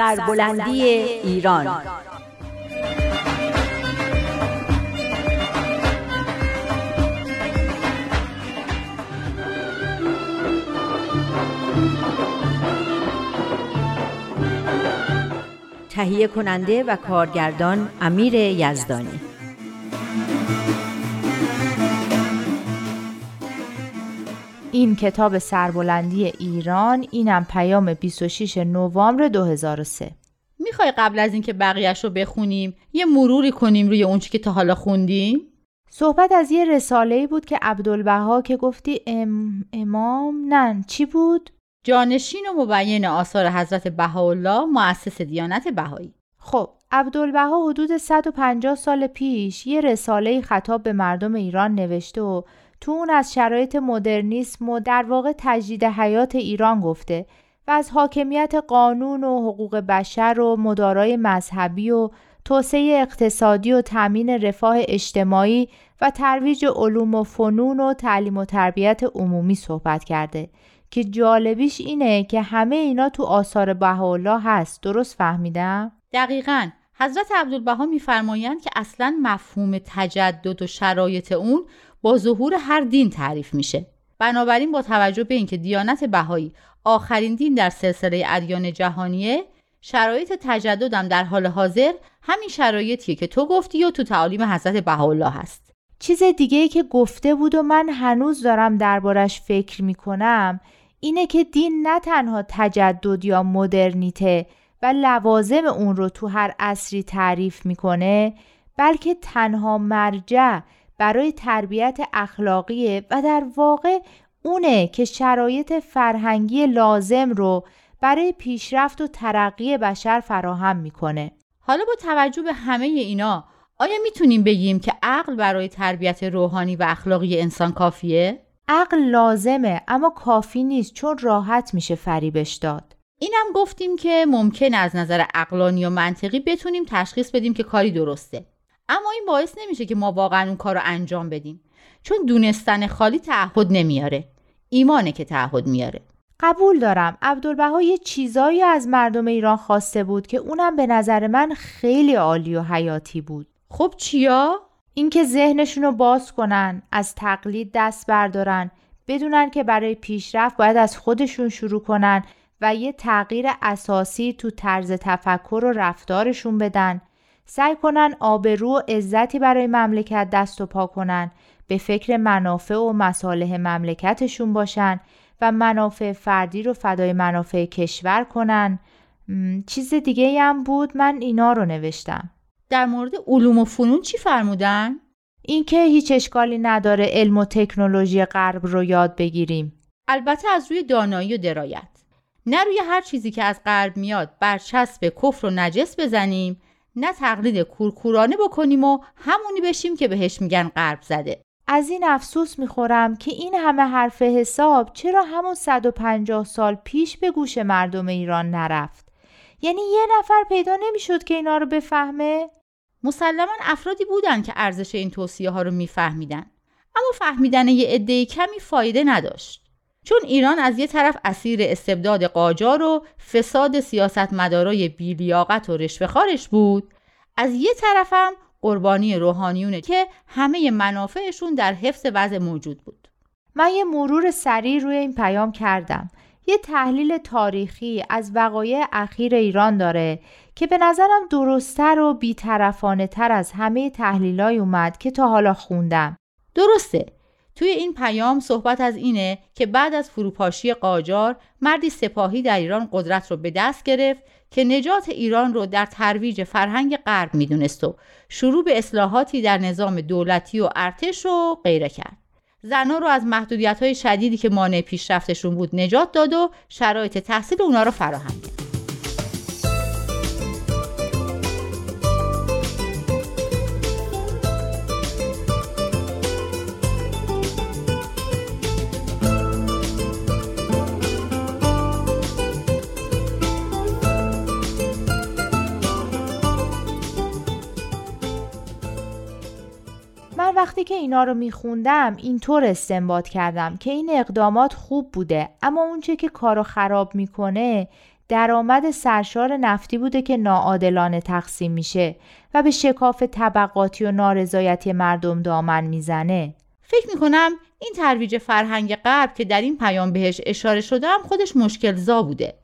سربلندی ایران. تهیه کننده و کارگردان امیر یزدانی. این کتاب سربلندی ایران اینم پیام 26 نوامبر 2003 می‌خوای قبل از اینکه بقیهش رو بخونیم یه مروری کنیم روی اونچه که تا حالا خوندیم؟ صحبت از یه رساله بود که عبدالبها که گفتی ام... امام نه چی بود؟ جانشین و مبین آثار حضرت بهاءالله مؤسس دیانت بهایی خب عبدالبها حدود 150 سال پیش یه رساله خطاب به مردم ایران نوشته و تو اون از شرایط مدرنیسم و در واقع تجدید حیات ایران گفته و از حاکمیت قانون و حقوق بشر و مدارای مذهبی و توسعه اقتصادی و تامین رفاه اجتماعی و ترویج علوم و فنون و تعلیم و تربیت عمومی صحبت کرده که جالبیش اینه که همه اینا تو آثار بهاءالله هست. درست فهمیدم؟ دقیقا. حضرت عبدالبها میفرمایند که اصلا مفهوم تجدد و شرایط اون با ظهور هر دین تعریف میشه. بنابراین با توجه به اینکه دیانت بهایی آخرین دین در سلسله ادیان جهانیه شرایط تجددم در حال حاضر همین شرایطیه که تو گفتی و تو تعالیم حضرت بهاءالله هست. چیز دیگه ای که گفته بود و من هنوز دارم دربارش فکر می‌کنم اینه که دین نه تنها تجدد یا مدرنیته و لوازم اون رو تو هر عصری تعریف می‌کنه بلکه تنها مرجع برای تربیت اخلاقیه و در واقع اونه که شرایط فرهنگی لازم رو برای پیشرفت و ترقی بشر فراهم می‌کنه. حالا با توجه به همه اینا آیا می‌تونیم بگیم که عقل برای تربیت روحانی و اخلاقی انسان کافیه؟ عقل لازمه اما کافی نیست چون راحت میشه فریبش داد. اینم گفتیم که ممکن از نظر عقلانی و منطقی بتونیم تشخیص بدیم که کاری درسته. اما این باعث نمیشه که ما واقعا اون کار رو انجام بدیم. چون دونستن خالی تعهد نمیاره. ایمانه که تعهد میاره. قبول دارم. عبدالبها یه چیزایی از مردم ایران خواسته بود که اونم به نظر من خیلی عالی و حیاتی بود. خب چیا؟ اینکه ذهنشون رو باز کنن از تقلید دست بردارن بدونن که برای پیشرفت باید از خودشون شروع کنن و یه تغییر اساسی تو طرز تفکر و رفتارشون بدن. سعی کنن آبرو و عزتی برای مملکت دست و پا کنن به فکر منافع و مصالح مملکتشون باشن و منافع فردی رو فدای منافع کشور کنن. چیز دیگه هم بود من اینا رو نوشتم. در مورد علوم و فنون چی فرمودن؟ اینکه هیچ اشکالی نداره علم و تکنولوژی غرب رو یاد بگیریم. البته از روی دانایی و درایت. نه روی هر چیزی که از غرب میاد برچسب کفر و نجس بزنیم نه تقلید کورکورانه بکنیم و همونی بشیم که بهش میگن غرب زده. از این افسوس می‌خورم که این همه حرف حساب چرا همون 150 سال پیش به گوش مردم ایران نرفت؟ یعنی یه نفر پیدا نمی‌شد که اینا رو بفهمه؟ مسلما افرادی بودن که ارزش این توصیه ها رو میفهمیدن. اما فهمیدن یه عده کمی فایده نداشت. چون ایران از یه طرف اسیر استبداد قاجار و فساد سیاست مدارای بیلیاقت و رشوهخوارش بود از یه طرفم قربانی روحانیونه که همه منافعشون در حفظ وضع موجود بود. من یه مرور سریع روی این پیام کردم. یه تحلیل تاریخی از وقایع اخیر ایران داره که به نظرم درستتر و بیطرفانه تر از همه تحلیلای اومد که تا حالا خوندم. درسته. توی این پیام صحبت از اینه که بعد از فروپاشی قاجار مردی سپاهی در ایران قدرت رو به دست گرفت که نجات ایران رو در ترویج فرهنگ غرب می‌دونست و شروع به اصلاحاتی در نظام دولتی و ارتش رو غیره کرد. زنها رو از محدودیت های شدیدی که مانع پیشرفتشون بود نجات داد و شرایط تحصیل اونا رو فراهم کرد. وقتی که اینا رو میخوندم اینطور استنباط کردم که این اقدامات خوب بوده اما اونچه که کارو خراب می‌کنه درآمد سرشار نفتی بوده که ناعادلانه تقسیم میشه و به شکاف طبقاتی و نارضایتی مردم دامن می‌زنه. فکر می‌کنم این ترویج فرهنگ غرب که در این پیام بهش اشاره شده هم خودش مشکل زا بوده.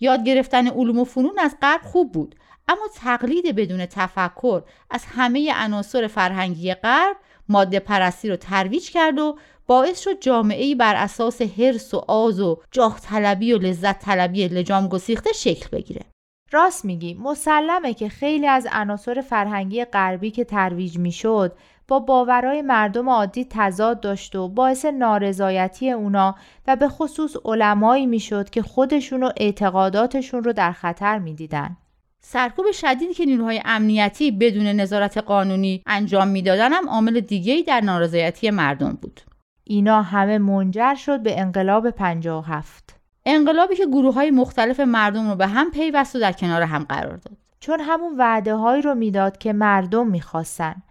یاد گرفتن علوم و فنون از غرب خوب بود اما تقلید بدون تفکر از همه عناصر فرهنگی غرب ماده پرستی رو ترویج کرد و باعث شد جامعه بر اساس حرس و آز و جاه طلبی و لذت طلبی لجام گسیخته شکل بگیره. راست میگی مسلمه که خیلی از عناصر فرهنگی غربی که ترویج می‌شد با باورای مردم عادی تضاد داشت و باعث نارضایتی اونا و به خصوص علمایی می‌شد که خودشون و اعتقاداتشون رو در خطر می‌دیدن. سرکوب شدیدی که نیروهای امنیتی بدون نظارت قانونی انجام می‌دادن هم عامل دیگه‌ای در نارضایتی مردم بود. اینا همه منجر شد به انقلاب 57. انقلابی که گروه های مختلف مردم رو به هم پیوست و در کنار هم قرار داد. چون همون وعده هایی رو می‌داد که مردم می‌خواستن.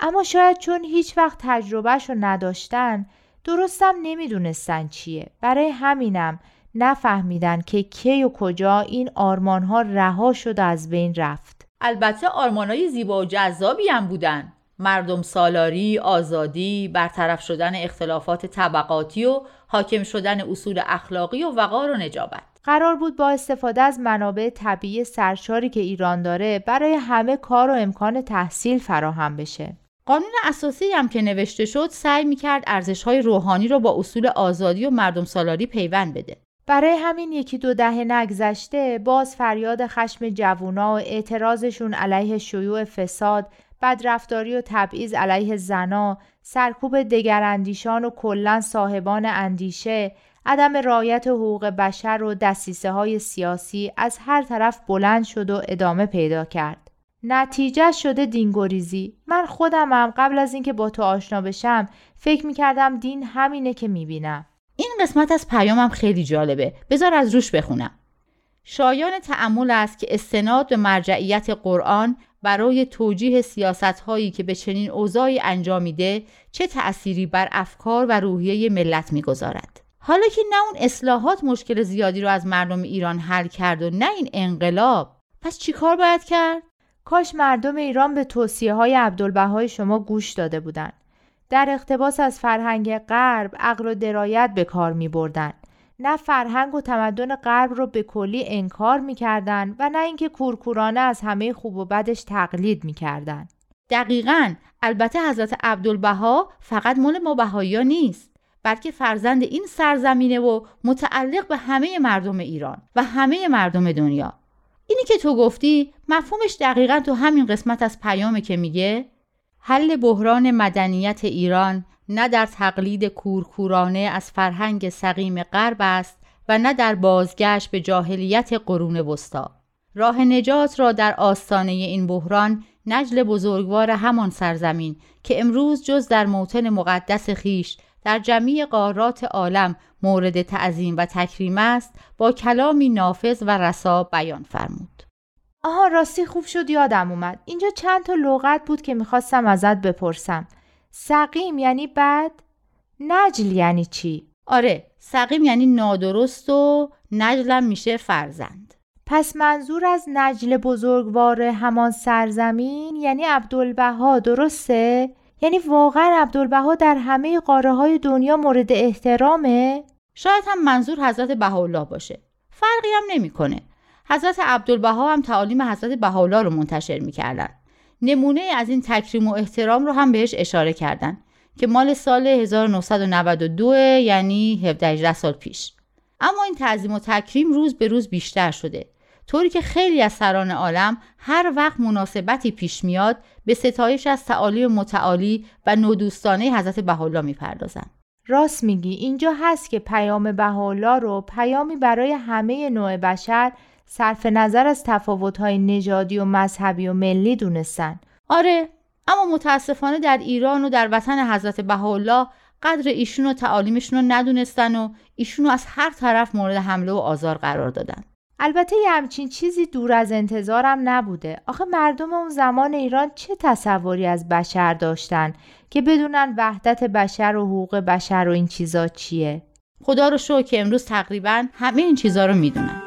اما شاید چون هیچ وقت تجربهش رو نداشتن درستم نمی‌دونستن چیه. برای همینم نفهمیدن که کی و کجا این آرمان ها رها شد و از بین رفت. البته آرمان های زیبا و جذابی هم بودن. مردم سالاری، آزادی، برطرف شدن اختلافات طبقاتی و حاکم شدن اصول اخلاقی و وقار و نجابت. قرار بود با استفاده از منابع طبیعی سرشاری که ایران داره برای همه کار و امکان تحصیل فراهم بشه. قانون اساسی هم که نوشته شد سعی می‌کرد ارزش های روحانی رو با اصول آزادی و مردم سالاری پیوند بده. برای همین یکی دو دهه نگذشته باز فریاد خشم جوونا و اعتراضشون علیه شیوع فساد بدرفتاری و تبعیض علیه زنا، سرکوب دگراندیشان و کلا صاحبان اندیشه، عدم رایت حقوق بشر و دستیسه های سیاسی از هر طرف بلند شد و ادامه پیدا کرد. نتیجه شده دینگوریزی. من خودمم قبل از اینکه با تو آشنا بشم فکر می‌کردم دین همینه که می‌بینم. این قسمت از پیامم خیلی جالبه. بذار از روش بخونم. شایان تعمل است که استناد به مرجعیت قرآن برای توجیه سیاست هایی که به چنین اوضاعی انجام میده چه تأثیری بر افکار و روحیه ملت می‌گذارد حالا که نه اون اصلاحات مشکل زیادی رو از مردم ایران حل کرد و نه این انقلاب پس چیکار باید کرد کاش مردم ایران به توصیه های عبدالبهای شما گوش داده بودند در اقتباس از فرهنگ غرب عقل و درایت به کار می بردن. نه فرهنگ و تمدن غرب رو به کلی انکار می‌کردن و نه اینکه کورکورانه از همه خوب و بدش تقلید می‌کردن. دقیقا البته حضرت عبدالبها فقط مال ما بهایی نیست بلکه فرزند این سرزمینه و متعلق به همه مردم ایران و همه مردم دنیا اینی که تو گفتی مفهومش دقیقا تو همین قسمت از پیامه که میگه حل بحران مدنیت ایران نه در تقلید کورکورانه از فرهنگ سقیم غرب است و نه در بازگشت به جاهلیت قرون وسطا. راه نجات را در آستانه این بحران نجل بزرگوار همان سرزمین که امروز جز در موطن مقدس خیش در جمعی قارات عالم مورد تعظیم و تکریم است با کلامی نافذ و رسا بیان فرمود. آها راستی خوب شد یادم اومد اینجا چند تا لغت بود که می‌خواستم ازت بپرسم سقیم یعنی بد؟ نجل یعنی چی؟ آره سقیم یعنی نادرست و نجلم میشه فرزند پس منظور از نجل بزرگوار همان سرزمین یعنی عبدالبها درسته؟ یعنی واقعا عبدالبها در همه قاره های دنیا مورد احترامه؟ شاید هم منظور حضرت بهاءالله باشه فرقی هم نمی‌کنه حضرت عبدالبها هم تعالیم حضرت بهاءالله رو منتشر می‌کردن نمونه از این تکریم و احترام رو هم بهش اشاره کردن که مال سال 1992 یعنی 17 سال پیش. اما این تعظیم و تکریم روز به روز بیشتر شده. طوری که خیلی از سران عالم هر وقت مناسبتی پیش میاد به ستایش از تعالی متعالی و نودوستانه حضرت بهاءالله می‌پردازن راست میگی اینجا هست که پیام بهاءالله رو پیامی برای همه نوع بشر صرف نظر از تفاوت‌های نژادی و مذهبی و ملی دونستن. آره اما متاسفانه در ایران و در وطن حضرت بهاءالله قدر ایشون و تعالیمشون رو ندونستن و ایشون رو از هر طرف مورد حمله و آزار قرار دادن. البته یه همچین چیزی دور از انتظارم نبوده. آخه مردم اون زمان ایران چه تصوری از بشر داشتن که بدونن وحدت بشر و حقوق بشر و این چیزا چیه؟ خدا رو شو که امروز تقریبا همه این چیزا رو می‌دونن.